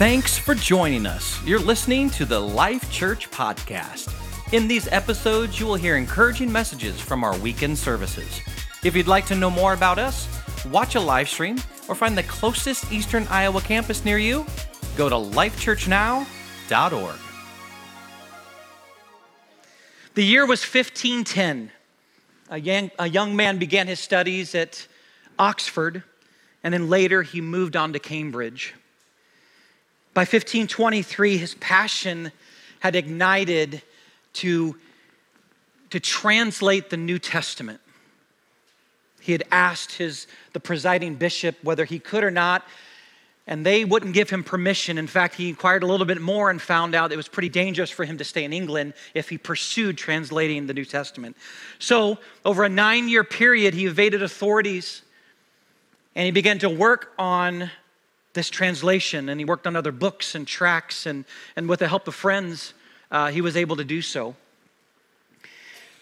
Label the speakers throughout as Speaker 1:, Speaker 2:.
Speaker 1: Thanks for joining us. You're listening to the Life Church Podcast. In these episodes, you will hear encouraging messages from our weekend services. If you'd like to know more about us, watch a live stream, or find the closest Eastern Iowa campus near you, go to lifechurchnow.org.
Speaker 2: The year was 1510. A young, a young man began his studies at Oxford, and then later he moved on to Cambridge. By 1523, his passion had ignited to, to translate the New Testament. He had asked his, the presiding bishop whether he could or not, and they wouldn't give him permission. In fact, he inquired a little bit more and found out it was pretty dangerous for him to stay in England if he pursued translating the New Testament. So, over a nine year period, he evaded authorities and he began to work on this translation. And he worked on other books and tracts, and, and with the help of friends, uh, he was able to do so.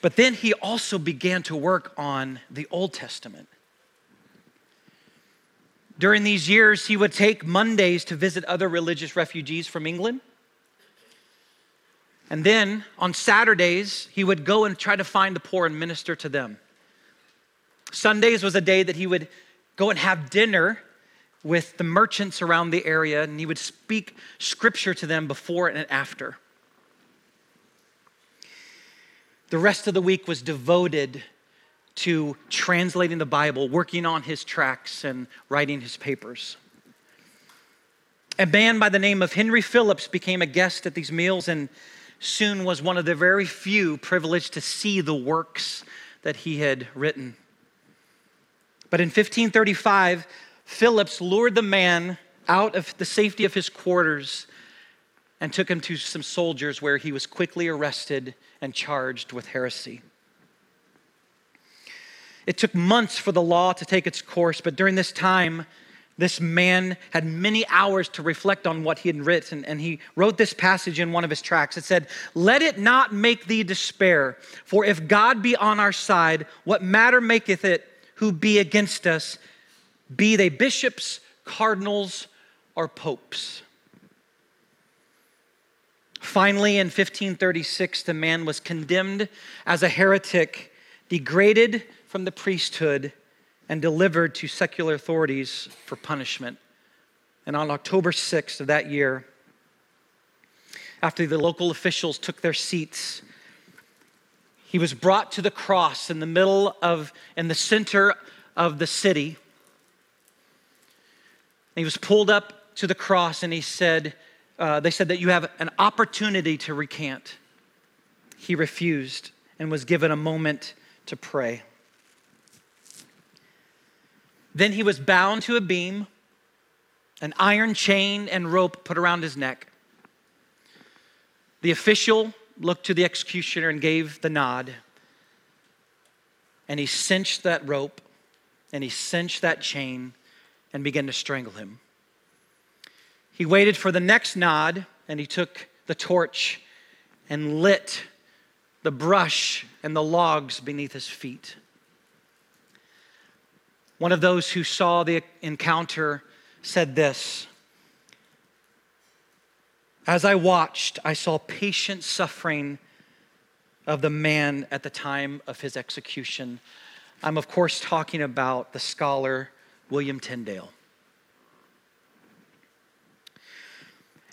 Speaker 2: But then he also began to work on the Old Testament. During these years, he would take Mondays to visit other religious refugees from England. And then on Saturdays, he would go and try to find the poor and minister to them. Sundays was a day that he would go and have dinner with the merchants around the area, and he would speak scripture to them before and after. The rest of the week was devoted to translating the Bible, working on his tracts, and writing his papers. A man by the name of Henry Phillips became a guest at these meals and soon was one of the very few privileged to see the works that he had written. But in 1535, Phillips lured the man out of the safety of his quarters and took him to some soldiers where he was quickly arrested and charged with heresy. It took months for the law to take its course, but during this time, this man had many hours to reflect on what he had written, and he wrote this passage in one of his tracts. It said, Let it not make thee despair, for if God be on our side, what matter maketh it who be against us, be they bishops, cardinals, or popes? Finally, in 1536, the man was condemned as a heretic, degraded from the priesthood and delivered to secular authorities for punishment. And on October 6th of that year, after the local officials took their seats, he was brought to the cross in the middle of, in the center of the city. And he was pulled up to the cross and he said, uh, they said that you have an opportunity to recant. He refused and was given a moment to pray. Then he was bound to a beam, an iron chain and rope put around his neck. The official looked to the executioner and gave the nod. And he cinched that rope and he cinched that chain and began to strangle him. He waited for the next nod and he took the torch and lit the brush and the logs beneath his feet. One of those who saw the encounter said this As I watched, I saw patient suffering of the man at the time of his execution. I'm, of course, talking about the scholar William Tyndale.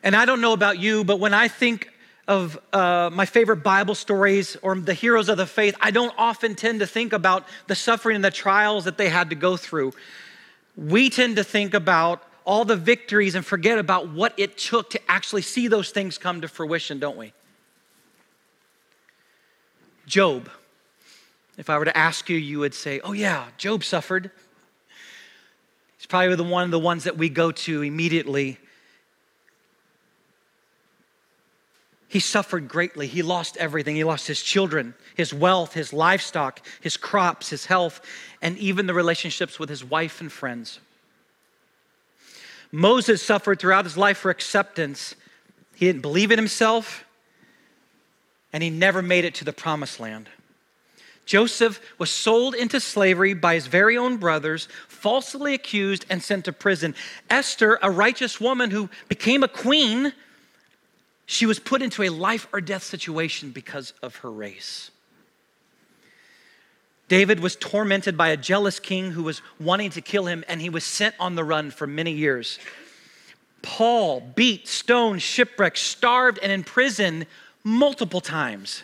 Speaker 2: And I don't know about you, but when I think of uh, my favorite Bible stories or the heroes of the faith, I don't often tend to think about the suffering and the trials that they had to go through. We tend to think about all the victories and forget about what it took to actually see those things come to fruition, don't we? Job. If I were to ask you, you would say, Oh, yeah, Job suffered. He's probably the one of the ones that we go to immediately He suffered greatly. He lost everything. He lost his children, his wealth, his livestock, his crops, his health, and even the relationships with his wife and friends. Moses suffered throughout his life for acceptance. He didn't believe in himself, and he never made it to the promised land. Joseph was sold into slavery by his very own brothers, falsely accused, and sent to prison. Esther, a righteous woman who became a queen, she was put into a life or death situation because of her race. David was tormented by a jealous king who was wanting to kill him, and he was sent on the run for many years. Paul, beat, stoned, shipwrecked, starved, and imprisoned multiple times.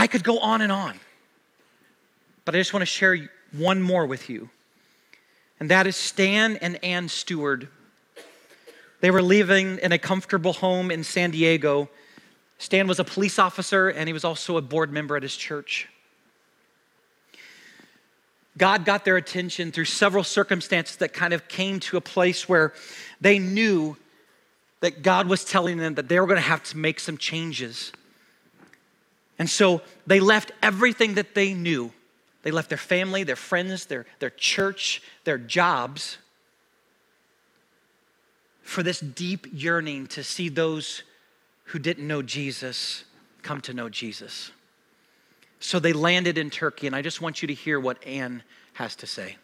Speaker 2: I could go on and on, but I just want to share one more with you, and that is Stan and Ann Stewart. They were living in a comfortable home in San Diego. Stan was a police officer and he was also a board member at his church. God got their attention through several circumstances that kind of came to a place where they knew that God was telling them that they were going to have to make some changes. And so they left everything that they knew. They left their family, their friends, their, their church, their jobs for this deep yearning to see those who didn't know Jesus come to know Jesus. So they landed in Turkey, and I just want you to hear what Anne has to say.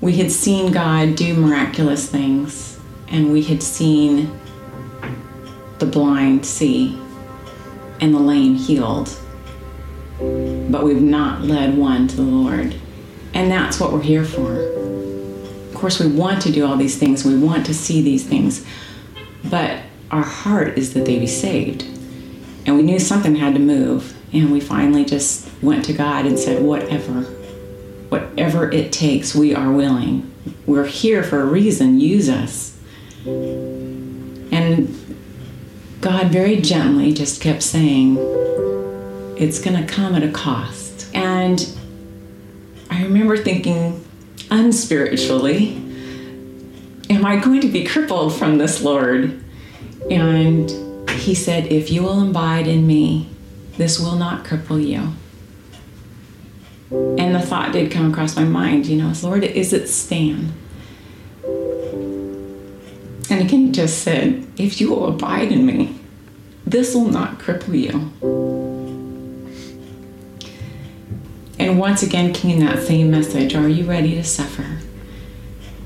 Speaker 3: We had seen God do miraculous things, and we had seen the blind see and the lame healed. But we've not led one to the Lord. And that's what we're here for. Of course, we want to do all these things, we want to see these things, but our heart is that they be saved. And we knew something had to move, and we finally just went to God and said, Whatever, whatever it takes, we are willing. We're here for a reason, use us. And God very gently just kept saying, It's going to come at a cost. And I remember thinking, unspiritually, Am I going to be crippled from this, Lord? And He said, If you will abide in me, this will not cripple you. And the thought did come across my mind, you know, Lord, is it Stan? And again, just said, If you will abide in me, this will not cripple you. And once again came that same message Are you ready to suffer?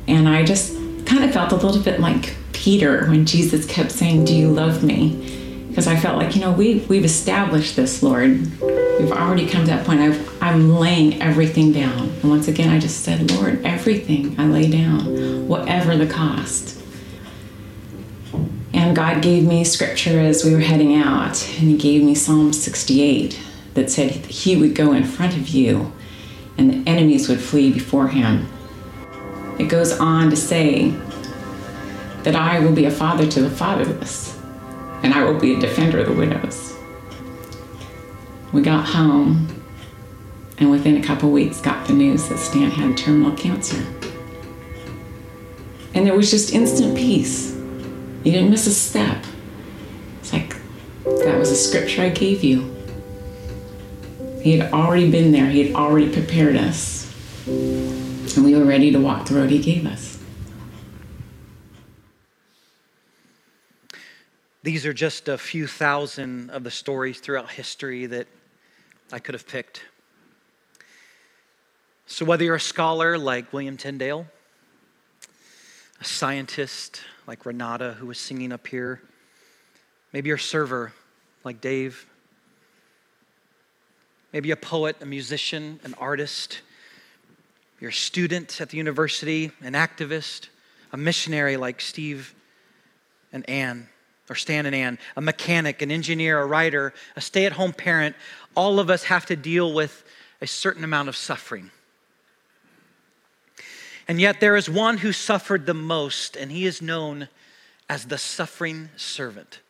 Speaker 3: And I just kind of felt a little bit like Peter when Jesus kept saying, Do you love me? Because I felt like, you know, we, we've established this, Lord. We've already come to that point. I've, I'm laying everything down. And once again, I just said, Lord, everything I lay down, whatever the cost. And God gave me scripture as we were heading out, and He gave me Psalm 68 that said He would go in front of you and the enemies would flee before Him. It goes on to say that I will be a father to the fatherless, and I will be a defender of the widows. We got home, and within a couple weeks, got the news that Stan had terminal cancer. And there was just instant peace you didn't miss a step. It's like that was a scripture I gave you. He had already been there, He had already prepared us. And we were ready to walk the road He gave us.
Speaker 2: These are just a few thousand of the stories throughout history that I could have picked. So, whether you're a scholar like William Tyndale, a scientist like Renata, who was singing up here. Maybe you're a server like Dave. Maybe a poet, a musician, an artist. You're a student at the university, an activist, a missionary like Steve and Anne, or Stan and Anne, a mechanic, an engineer, a writer, a stay at home parent. All of us have to deal with a certain amount of suffering. And yet there is one who suffered the most, and he is known as the suffering servant.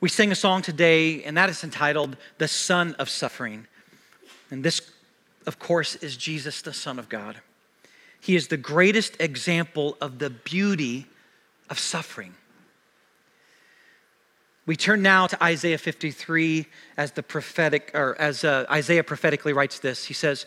Speaker 2: We sing a song today, and that is entitled The Son of Suffering. And this, of course, is Jesus, the Son of God. He is the greatest example of the beauty of suffering. We turn now to Isaiah 53 as the prophetic, or as uh, Isaiah prophetically writes this. He says,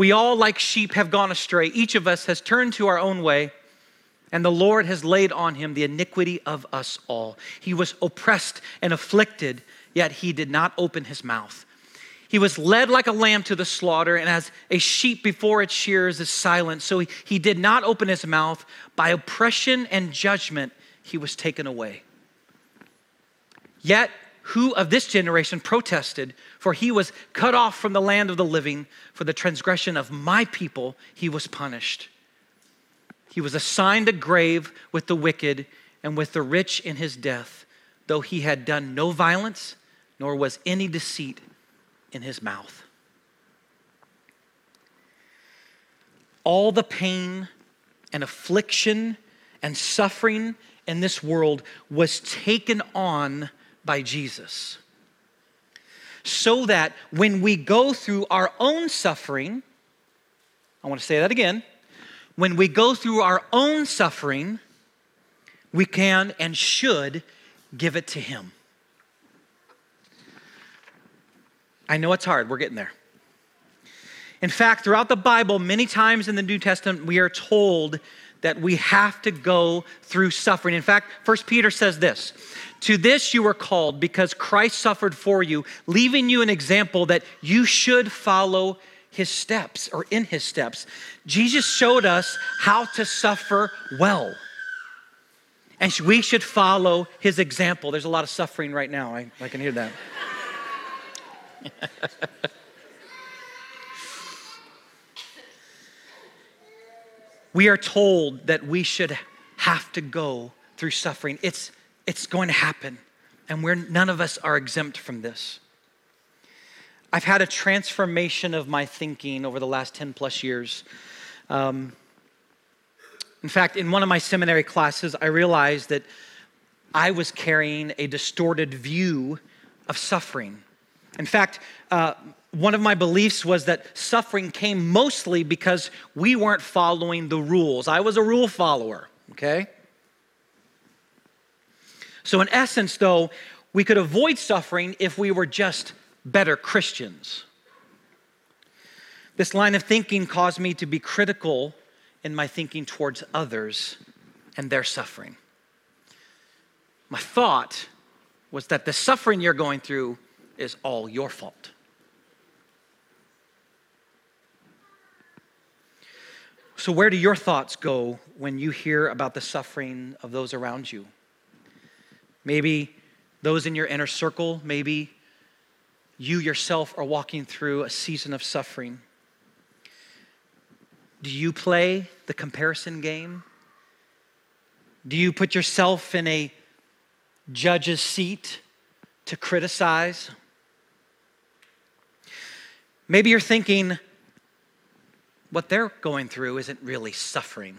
Speaker 2: We all, like sheep, have gone astray. Each of us has turned to our own way, and the Lord has laid on him the iniquity of us all. He was oppressed and afflicted, yet he did not open his mouth. He was led like a lamb to the slaughter, and as a sheep before its shears is silent, so he, he did not open his mouth. By oppression and judgment, he was taken away. Yet who of this generation protested? For he was cut off from the land of the living. For the transgression of my people, he was punished. He was assigned a grave with the wicked and with the rich in his death, though he had done no violence, nor was any deceit in his mouth. All the pain and affliction and suffering in this world was taken on by Jesus. So that when we go through our own suffering, I want to say that again. When we go through our own suffering, we can and should give it to Him. I know it's hard, we're getting there. In fact, throughout the Bible, many times in the New Testament, we are told that we have to go through suffering. In fact, First Peter says this to this you were called because Christ suffered for you, leaving you an example that you should follow his steps or in his steps. Jesus showed us how to suffer well. And we should follow his example. There's a lot of suffering right now. I, I can hear that. we are told that we should have to go through suffering. It's it's going to happen. And we're, none of us are exempt from this. I've had a transformation of my thinking over the last 10 plus years. Um, in fact, in one of my seminary classes, I realized that I was carrying a distorted view of suffering. In fact, uh, one of my beliefs was that suffering came mostly because we weren't following the rules. I was a rule follower, okay? So, in essence, though, we could avoid suffering if we were just better Christians. This line of thinking caused me to be critical in my thinking towards others and their suffering. My thought was that the suffering you're going through is all your fault. So, where do your thoughts go when you hear about the suffering of those around you? Maybe those in your inner circle, maybe you yourself are walking through a season of suffering. Do you play the comparison game? Do you put yourself in a judge's seat to criticize? Maybe you're thinking what they're going through isn't really suffering.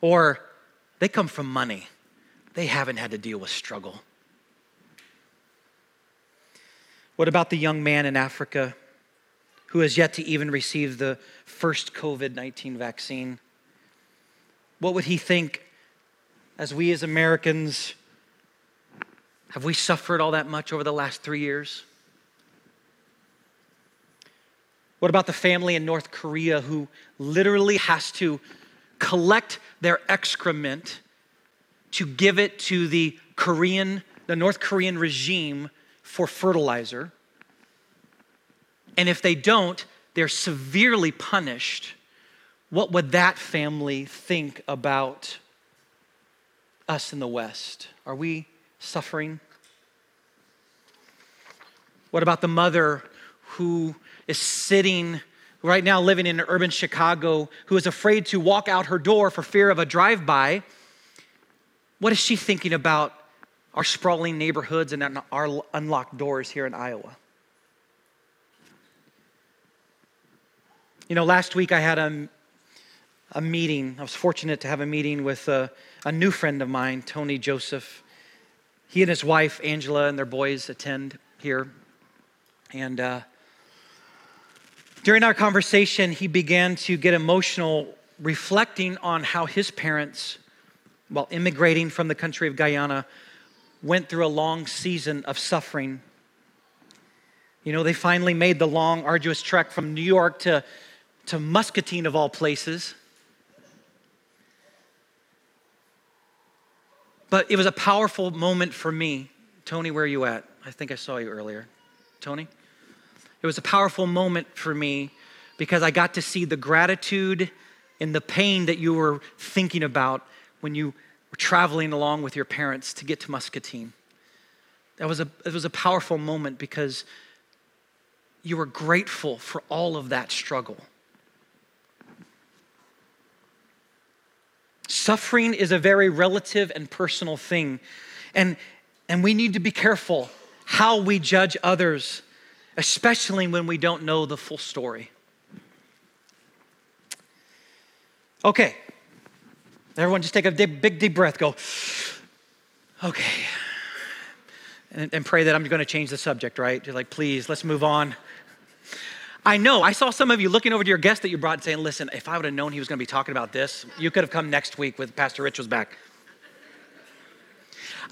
Speaker 2: Or they come from money they haven't had to deal with struggle. What about the young man in Africa who has yet to even receive the first COVID 19 vaccine? What would he think as we as Americans have we suffered all that much over the last three years? What about the family in North Korea who literally has to collect their excrement to give it to the Korean, the North Korean regime for fertilizer. And if they don't, they're severely punished. What would that family think about us in the West? Are we suffering? What about the mother who is sitting right now living in urban Chicago who is afraid to walk out her door for fear of a drive by? What is she thinking about our sprawling neighborhoods and our unlocked doors here in Iowa? You know, last week I had a, a meeting. I was fortunate to have a meeting with a, a new friend of mine, Tony Joseph. He and his wife, Angela, and their boys attend here. And uh, during our conversation, he began to get emotional, reflecting on how his parents, while immigrating from the country of Guyana, went through a long season of suffering. You know, they finally made the long, arduous trek from New York to, to Muscatine, of all places. But it was a powerful moment for me. Tony, where are you at? I think I saw you earlier. Tony? It was a powerful moment for me because I got to see the gratitude and the pain that you were thinking about when you were traveling along with your parents to get to Muscatine. That was a, it was a powerful moment because you were grateful for all of that struggle. Suffering is a very relative and personal thing. And, and we need to be careful how we judge others especially when we don't know the full story. Okay, everyone just take a big, deep breath, go, okay. And, and pray that I'm going to change the subject, right? You're like, please, let's move on. I know. I saw some of you looking over to your guest that you brought and saying, listen, if I would have known he was going to be talking about this, you could have come next week with Pastor Rich was back.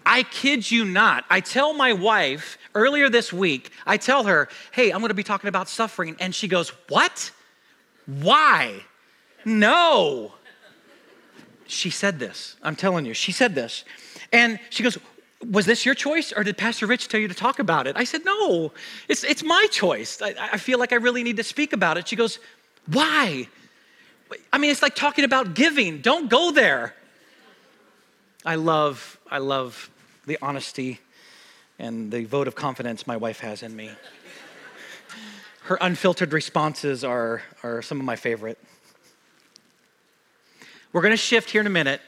Speaker 2: I kid you not. I tell my wife earlier this week, I tell her, hey, I'm gonna be talking about suffering. And she goes, what? Why? No. She said this. I'm telling you, she said this. And she goes, was this your choice or did Pastor Rich tell you to talk about it? I said, no, it's, it's my choice. I, I feel like I really need to speak about it. She goes, why? I mean, it's like talking about giving. Don't go there. I love, I love the honesty and the vote of confidence my wife has in me. Her unfiltered responses are, are some of my favorite. We're going to shift here in a minute,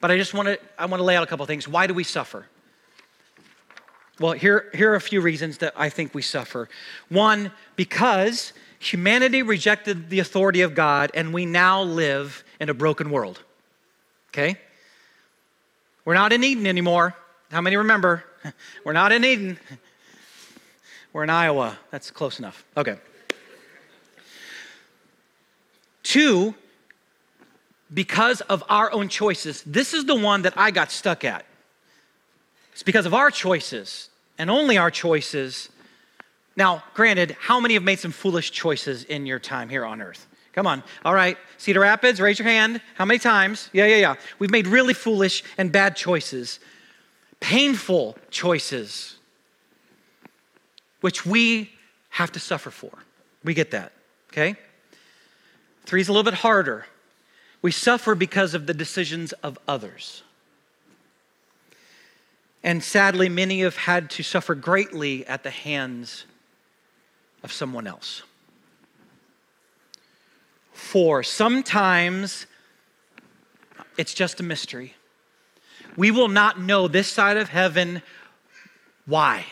Speaker 2: but I just want to I want to lay out a couple things. Why do we suffer? Well, here, here are a few reasons that I think we suffer. One, because humanity rejected the authority of God and we now live in a broken world. Okay? We're not in Eden anymore. How many remember? We're not in Eden. We're in Iowa. That's close enough. Okay. Two, because of our own choices. This is the one that I got stuck at. It's because of our choices and only our choices. Now, granted, how many have made some foolish choices in your time here on earth? Come on. All right. Cedar Rapids, raise your hand. How many times? Yeah, yeah, yeah. We've made really foolish and bad choices painful choices, which we have to suffer for. We get that, okay? Three is a little bit harder. We suffer because of the decisions of others. And sadly, many have had to suffer greatly at the hands of someone else. Four, sometimes it's just a mystery we will not know this side of heaven why.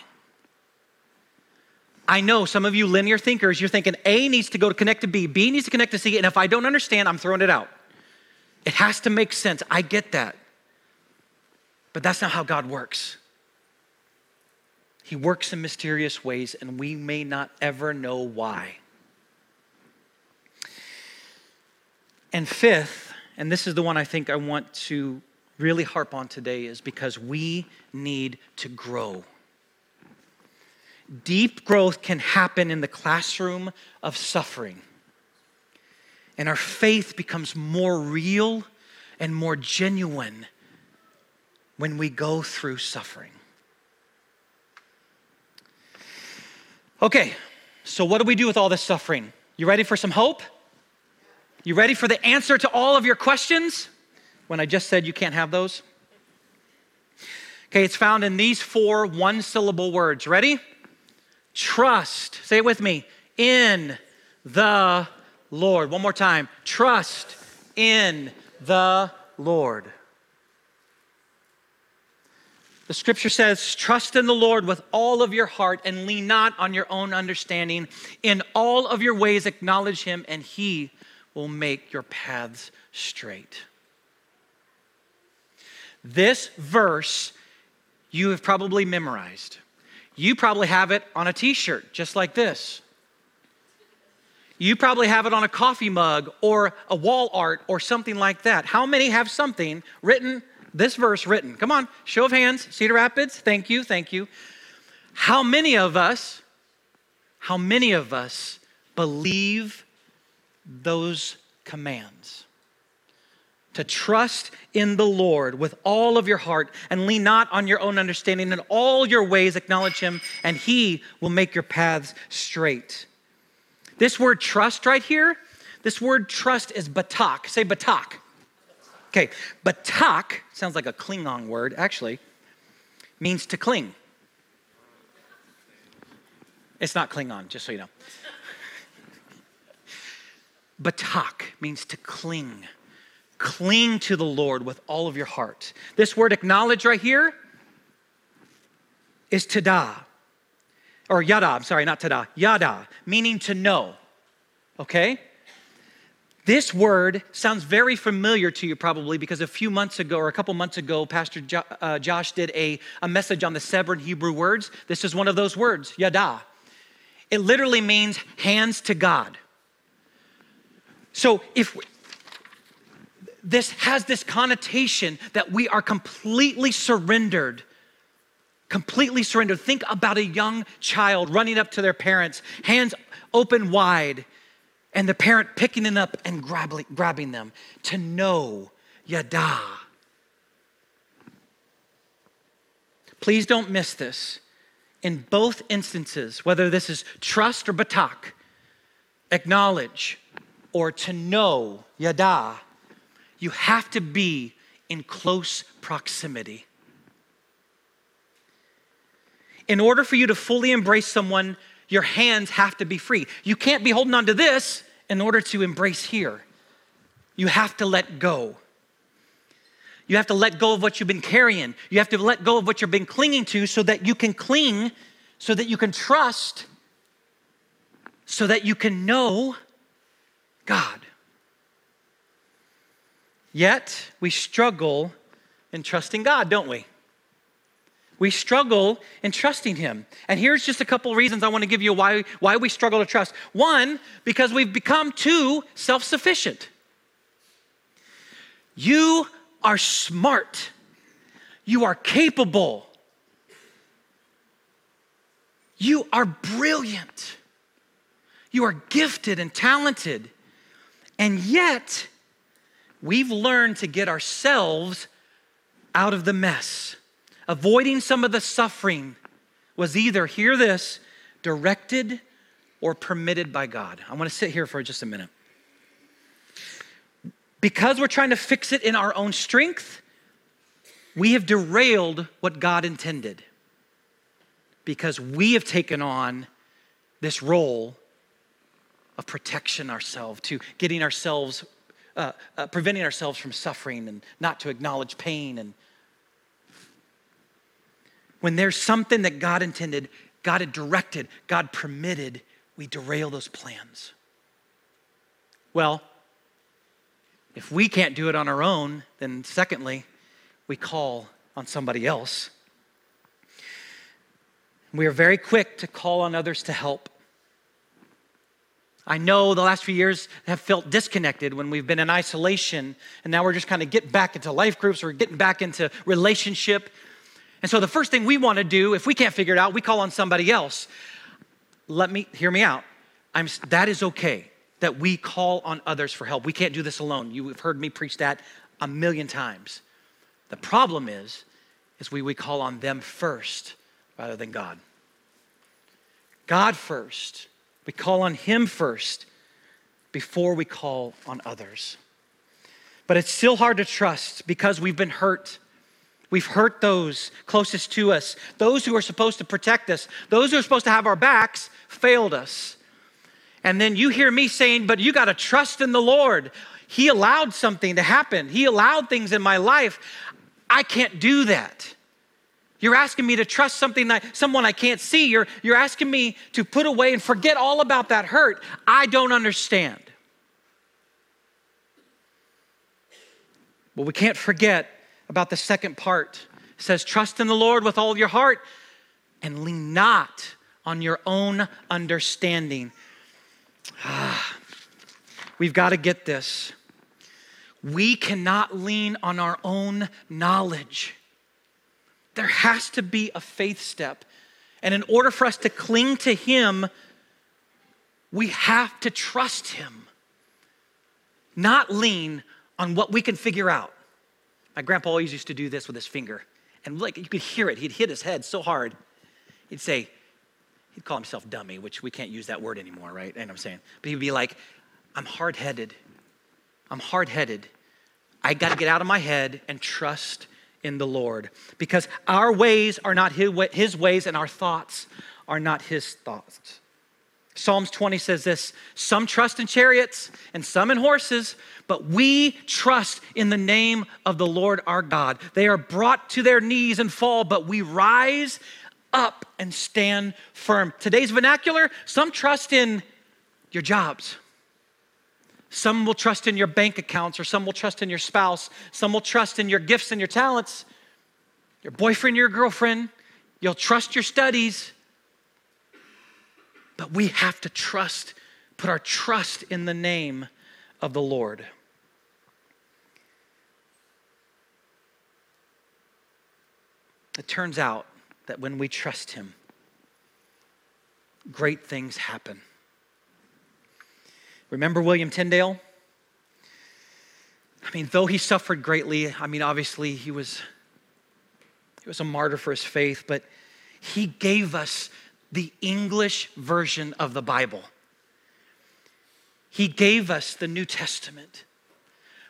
Speaker 2: I know some of you linear thinkers, you're thinking A needs to go to connect to B, B needs to connect to C, and if I don't understand, I'm throwing it out. It has to make sense. I get that. But that's not how God works. He works in mysterious ways, and we may not ever know why. And fifth, and this is the one I think I want to really harp on today is because we need to grow. Deep growth can happen in the classroom of suffering. And our faith becomes more real and more genuine when we go through suffering. Okay, so what do we do with all this suffering? You ready for some hope? You ready for the answer to all of your questions? when I just said you can't have those? Okay, it's found in these four one syllable words. Ready? Trust, say it with me, in the Lord. One more time. Trust in the Lord. The scripture says, Trust in the Lord with all of your heart and lean not on your own understanding. In all of your ways, acknowledge him, and he will make your paths straight. This verse you have probably memorized. You probably have it on a t shirt, just like this. You probably have it on a coffee mug or a wall art or something like that. How many have something written, this verse written? Come on, show of hands, Cedar Rapids, thank you, thank you. How many of us, how many of us believe those commands? To trust in the Lord with all of your heart and lean not on your own understanding. In all your ways, acknowledge Him, and He will make your paths straight. This word trust right here, this word trust is batak. Say batak. Okay, batak sounds like a Klingon word, actually, means to cling. It's not Klingon, just so you know. batak means to cling. Cling to the Lord with all of your heart. This word acknowledge right here is tada or yada, I'm sorry, not tada, yada, meaning to know. Okay? This word sounds very familiar to you probably because a few months ago or a couple months ago, Pastor jo- uh, Josh did a, a message on the seven Hebrew words. This is one of those words, yada. It literally means hands to God. So if this has this connotation that we are completely surrendered completely surrendered. Think about a young child running up to their parents, hands open wide, and the parent picking it up and grabbing, grabbing them to know Yada. Please don't miss this. In both instances, whether this is trust or batak, acknowledge or to know Yada, you have to be in close proximity. In order for you to fully embrace someone, your hands have to be free. You can't be holding on to this in order to embrace here. You have to let go. You have to let go of what you've been carrying. You have to let go of what you've been clinging to so that you can cling, so that you can trust, so that you can know God. Yet, we struggle in trusting God, don't we? We struggle in trusting Him. And here's just a couple reasons I want to give you why, why we struggle to trust. One, because we've become too self sufficient. You are smart, you are capable, you are brilliant, you are gifted and talented. And yet, we've learned to get ourselves out of the mess avoiding some of the suffering was either, hear this, directed or permitted by God. I want to sit here for just a minute. Because we're trying to fix it in our own strength, we have derailed what God intended. Because we have taken on this role of protection ourselves, to getting ourselves, uh, uh, preventing ourselves from suffering and not to acknowledge pain and when there's something that God intended, God had directed, God permitted, we derail those plans. Well, if we can't do it on our own, then secondly, we call on somebody else. We are very quick to call on others to help. I know the last few years have felt disconnected when we've been in isolation, and now we're just kind of getting back into life groups, we're getting back into relationship. And so the first thing we want to do, if we can't figure it out, we call on somebody else. Let me hear me out. I'm, that is okay that we call on others for help. We can't do this alone. You have heard me preach that a million times. The problem is, is we, we call on them first rather than God. God first. We call on Him first before we call on others. But it's still hard to trust because we've been hurt We've hurt those closest to us. Those who are supposed to protect us, those who are supposed to have our backs, failed us. And then you hear me saying, but you got to trust in the Lord. He allowed something to happen, He allowed things in my life. I can't do that. You're asking me to trust something that someone I can't see. You're, you're asking me to put away and forget all about that hurt. I don't understand. Well, we can't forget about the second part. It says, Trust in the Lord with all your heart and lean not on your own understanding. Ah, we've got to get this. We cannot lean on our own knowledge. There has to be a faith step. And in order for us to cling to Him, we have to trust Him, not lean on what we can figure out. My grandpa always used to do this with his finger. And like you could hear it, he'd hit his head so hard. He'd say, he'd call himself dummy, which we can't use that word anymore, right? And I'm saying, but he'd be like, I'm hard headed. I'm hard headed. I got to get out of my head and trust in the Lord because our ways are not his ways and our thoughts are not his thoughts. Psalms 20 says this Some trust in chariots and some in horses, but we trust in the name of the Lord our God. They are brought to their knees and fall, but we rise up and stand firm. Today's vernacular some trust in your jobs. Some will trust in your bank accounts, or some will trust in your spouse. Some will trust in your gifts and your talents, your boyfriend, your girlfriend. You'll trust your studies. But we have to trust, put our trust in the name of the Lord. It turns out that when we trust Him, great things happen. Remember William Tyndale? I mean, though he suffered greatly, I mean, obviously he was he was a martyr for his faith, but he gave us the English version of the Bible. He gave us the New Testament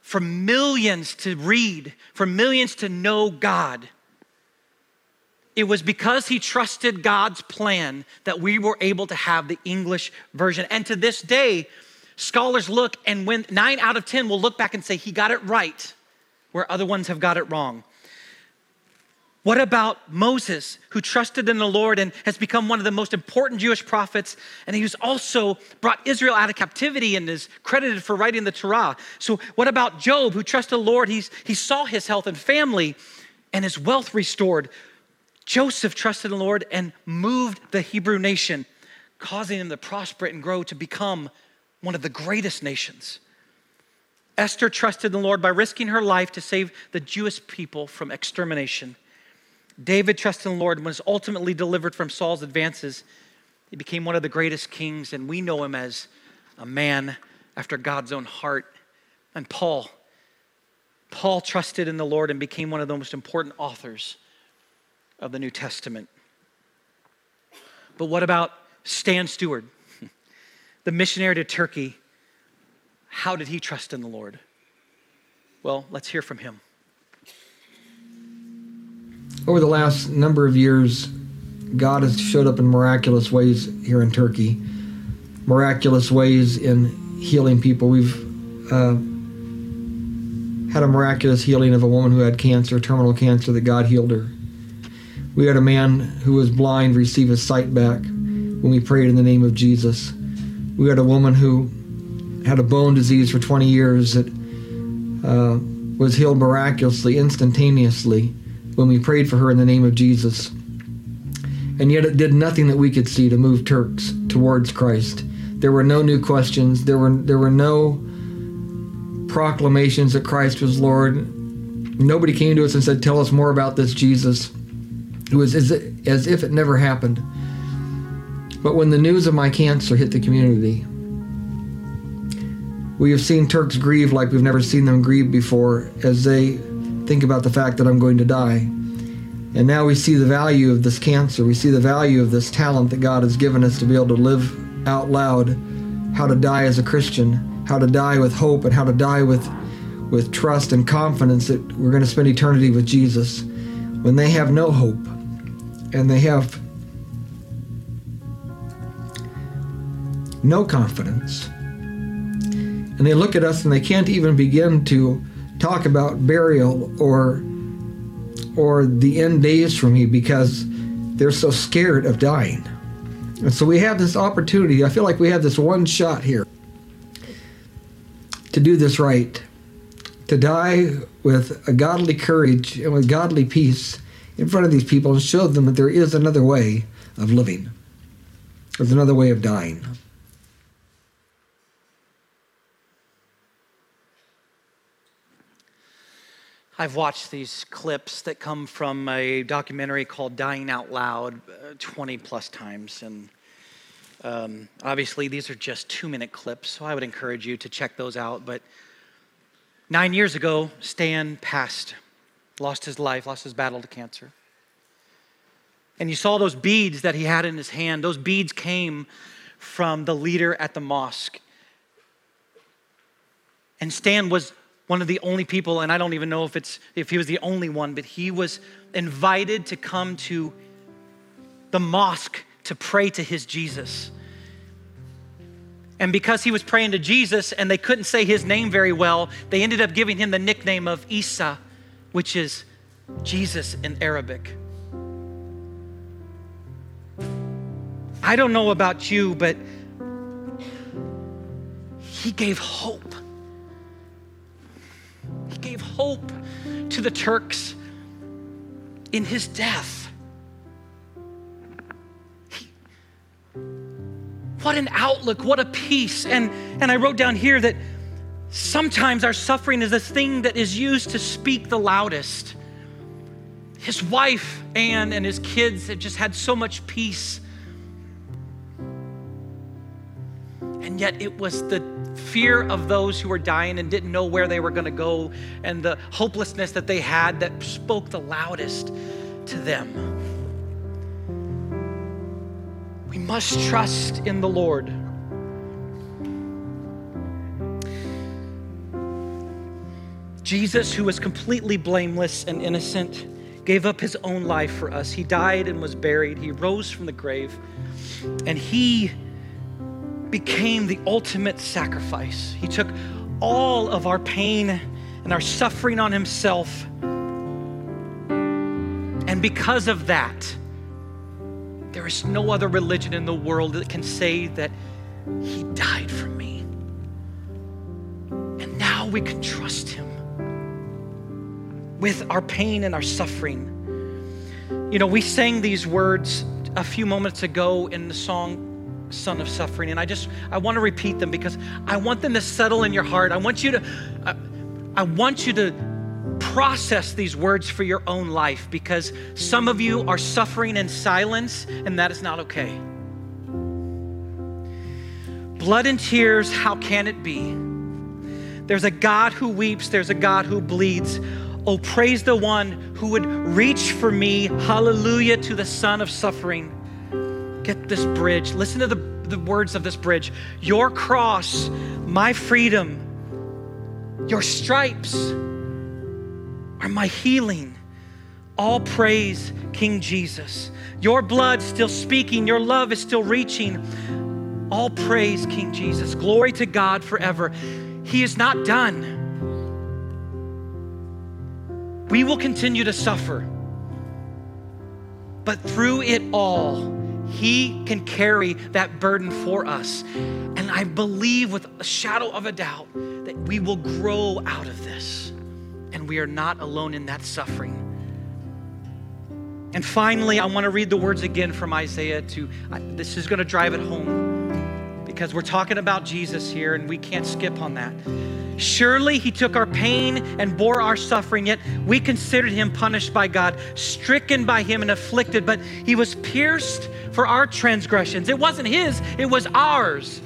Speaker 2: for millions to read, for millions to know God. It was because he trusted God's plan that we were able to have the English version. And to this day, scholars look and when nine out of 10 will look back and say, he got it right, where other ones have got it wrong. What about Moses, who trusted in the Lord and has become one of the most important Jewish prophets? And he's also brought Israel out of captivity and is credited for writing the Torah. So, what about Job, who trusted the Lord? He's, he saw his health and family and his wealth restored. Joseph trusted the Lord and moved the Hebrew nation, causing them to prosper and grow to become one of the greatest nations. Esther trusted the Lord by risking her life to save the Jewish people from extermination. David trusted in the Lord and was ultimately delivered from Saul's advances. He became one of the greatest kings, and we know him as a man after God's own heart. And Paul, Paul trusted in the Lord and became one of the most important authors of the New Testament. But what about Stan Stewart, the missionary to Turkey? How did he trust in the Lord? Well, let's hear from him
Speaker 4: over the last number of years, God has showed up in miraculous ways here in Turkey, miraculous ways in healing people. We've uh, had a miraculous healing of a woman who had cancer, terminal cancer, that God healed her. We had a man who was blind receive his sight back when we prayed in the name of Jesus. We had a woman who had a bone disease for 20 years that uh, was healed miraculously, instantaneously when we prayed for her in the name of Jesus. And yet it did nothing that we could see to move Turks towards Christ. There were no new questions. There were there were no proclamations that Christ was Lord. Nobody came to us and said, "Tell us more about this Jesus." It was as, as if it never happened. But when the news of my cancer hit the community, we have seen Turks grieve like we've never seen them grieve before as they think about the fact that I'm going to die. And now we see the value of this cancer. We see the value of this talent that God has given us to be able to live out loud how to die as a Christian, how to die with hope, and how to die with, with trust and confidence that we're going to spend eternity with Jesus. when they have no hope and they have no confidence. And they look at us and they can't even begin to talk about burial or or the end days for me because they're so scared of dying. And so we have this opportunity. I feel like we have this one shot here to do this right, to die with a godly courage and with godly peace in front of these people and show them that there is another way of living. There's another way of dying.
Speaker 2: I've watched these clips that come from a documentary called Dying Out Loud uh, 20 plus times. And um, obviously, these are just two minute clips, so I would encourage you to check those out. But nine years ago, Stan passed, lost his life, lost his battle to cancer. And you saw those beads that he had in his hand. Those beads came from the leader at the mosque. And Stan was one of the only people, and I don't even know if it's if he was the only one, but he was invited to come to the mosque to pray to his Jesus. And because he was praying to Jesus and they couldn't say his name very well, they ended up giving him the nickname of Isa, which is Jesus in Arabic. I don't know about you, but he gave hope gave hope to the Turks in his death. He, what an outlook, what a peace. And, and I wrote down here that sometimes our suffering is the thing that is used to speak the loudest. His wife, Anne, and his kids have just had so much peace. And yet it was the fear of those who were dying and didn't know where they were going to go, and the hopelessness that they had that spoke the loudest to them. We must trust in the Lord. Jesus, who was completely blameless and innocent, gave up his own life for us. He died and was buried. He rose from the grave. And he became the ultimate sacrifice. He took all of our pain and our suffering on himself. And because of that, there is no other religion in the world that can say that he died for me. And now we can trust him with our pain and our suffering. You know, we sang these words a few moments ago in the song son of suffering. And I just, I want to repeat them because I want them to settle in your heart. I want you to, I, I want you to process these words for your own life because some of you are suffering in silence and that is not okay. Blood and tears, how can it be? There's a God who weeps, there's a God who bleeds. Oh, praise the one who would reach for me. Hallelujah to the Son of suffering. Get this bridge. Listen to the, the words of this bridge. Your cross, my freedom, your stripes are my healing. All praise King Jesus. Your blood still speaking, your love is still reaching. All praise King Jesus. Glory to God forever. He is not done. We will continue to suffer. But through it all, he can carry that burden for us. And I believe with a shadow of a doubt that we will grow out of this and we are not alone in that suffering. And finally, I want to read the words again from Isaiah to this is going to drive it home because we're talking about Jesus here and we can't skip on that. Surely he took our pain and bore our suffering, yet we considered him punished by God, stricken by him and afflicted, but he was pierced for our transgressions. It wasn't his, it was ours.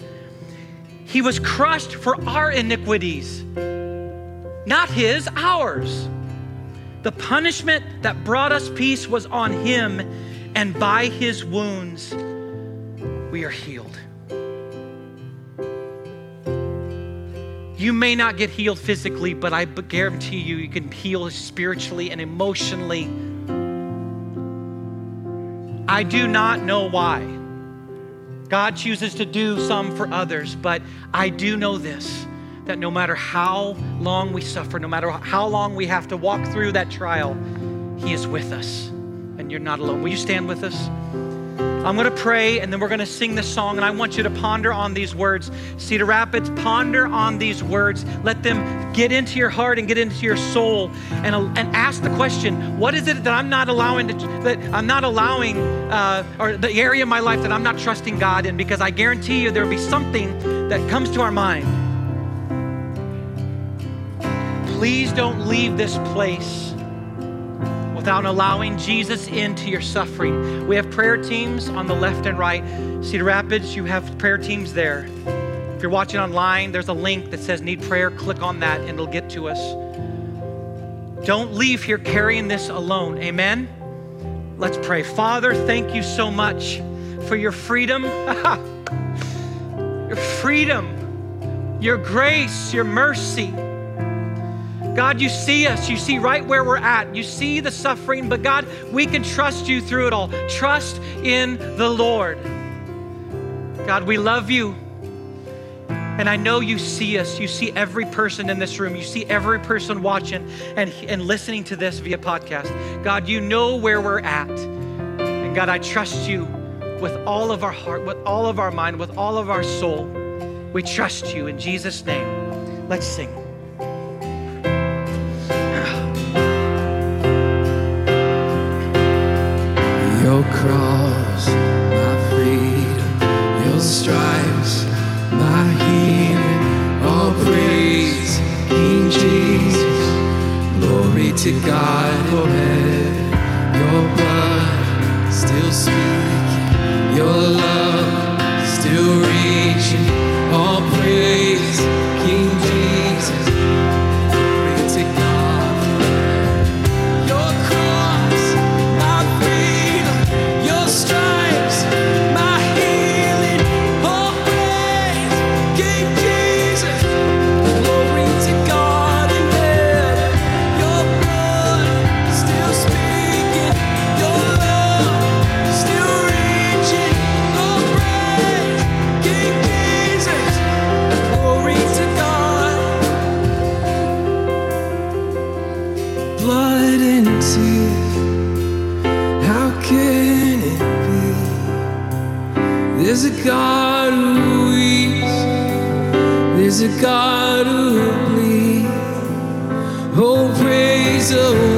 Speaker 2: He was crushed for our iniquities, not his, ours. The punishment that brought us peace was on him, and by his wounds we are healed. You may not get healed physically, but I guarantee you, you can heal spiritually and emotionally I do not know why. God chooses to do some for others, but I do know this that no matter how long we suffer, no matter how long we have to walk through that trial, He is with us and you're not alone. Will you stand with us? I'm going to pray and then we're going to sing this song. And I want you to ponder on these words. Cedar Rapids, ponder on these words. Let them get into your heart and get into your soul and, and ask the question what is it that I'm not allowing, to, that I'm not allowing, uh, or the area of my life that I'm not trusting God in? Because I guarantee you there will be something that comes to our mind. Please don't leave this place without allowing Jesus into your suffering. We have prayer teams on the left and right. Cedar Rapids, you have prayer teams there. If you're watching online, there's a link that says need prayer. Click on that and it'll get to us. Don't leave here carrying this alone. Amen. Let's pray. Father, thank you so much for your freedom. your freedom, your grace, your mercy. God, you see us. You see right where we're at. You see the suffering, but God, we can trust you through it all. Trust in the Lord. God, we love you. And I know you see us. You see every person in this room. You see every person watching and, and listening to this via podcast. God, you know where we're at. And God, I trust you with all of our heart, with all of our mind, with all of our soul. We trust you in Jesus' name. Let's sing.
Speaker 5: To God, A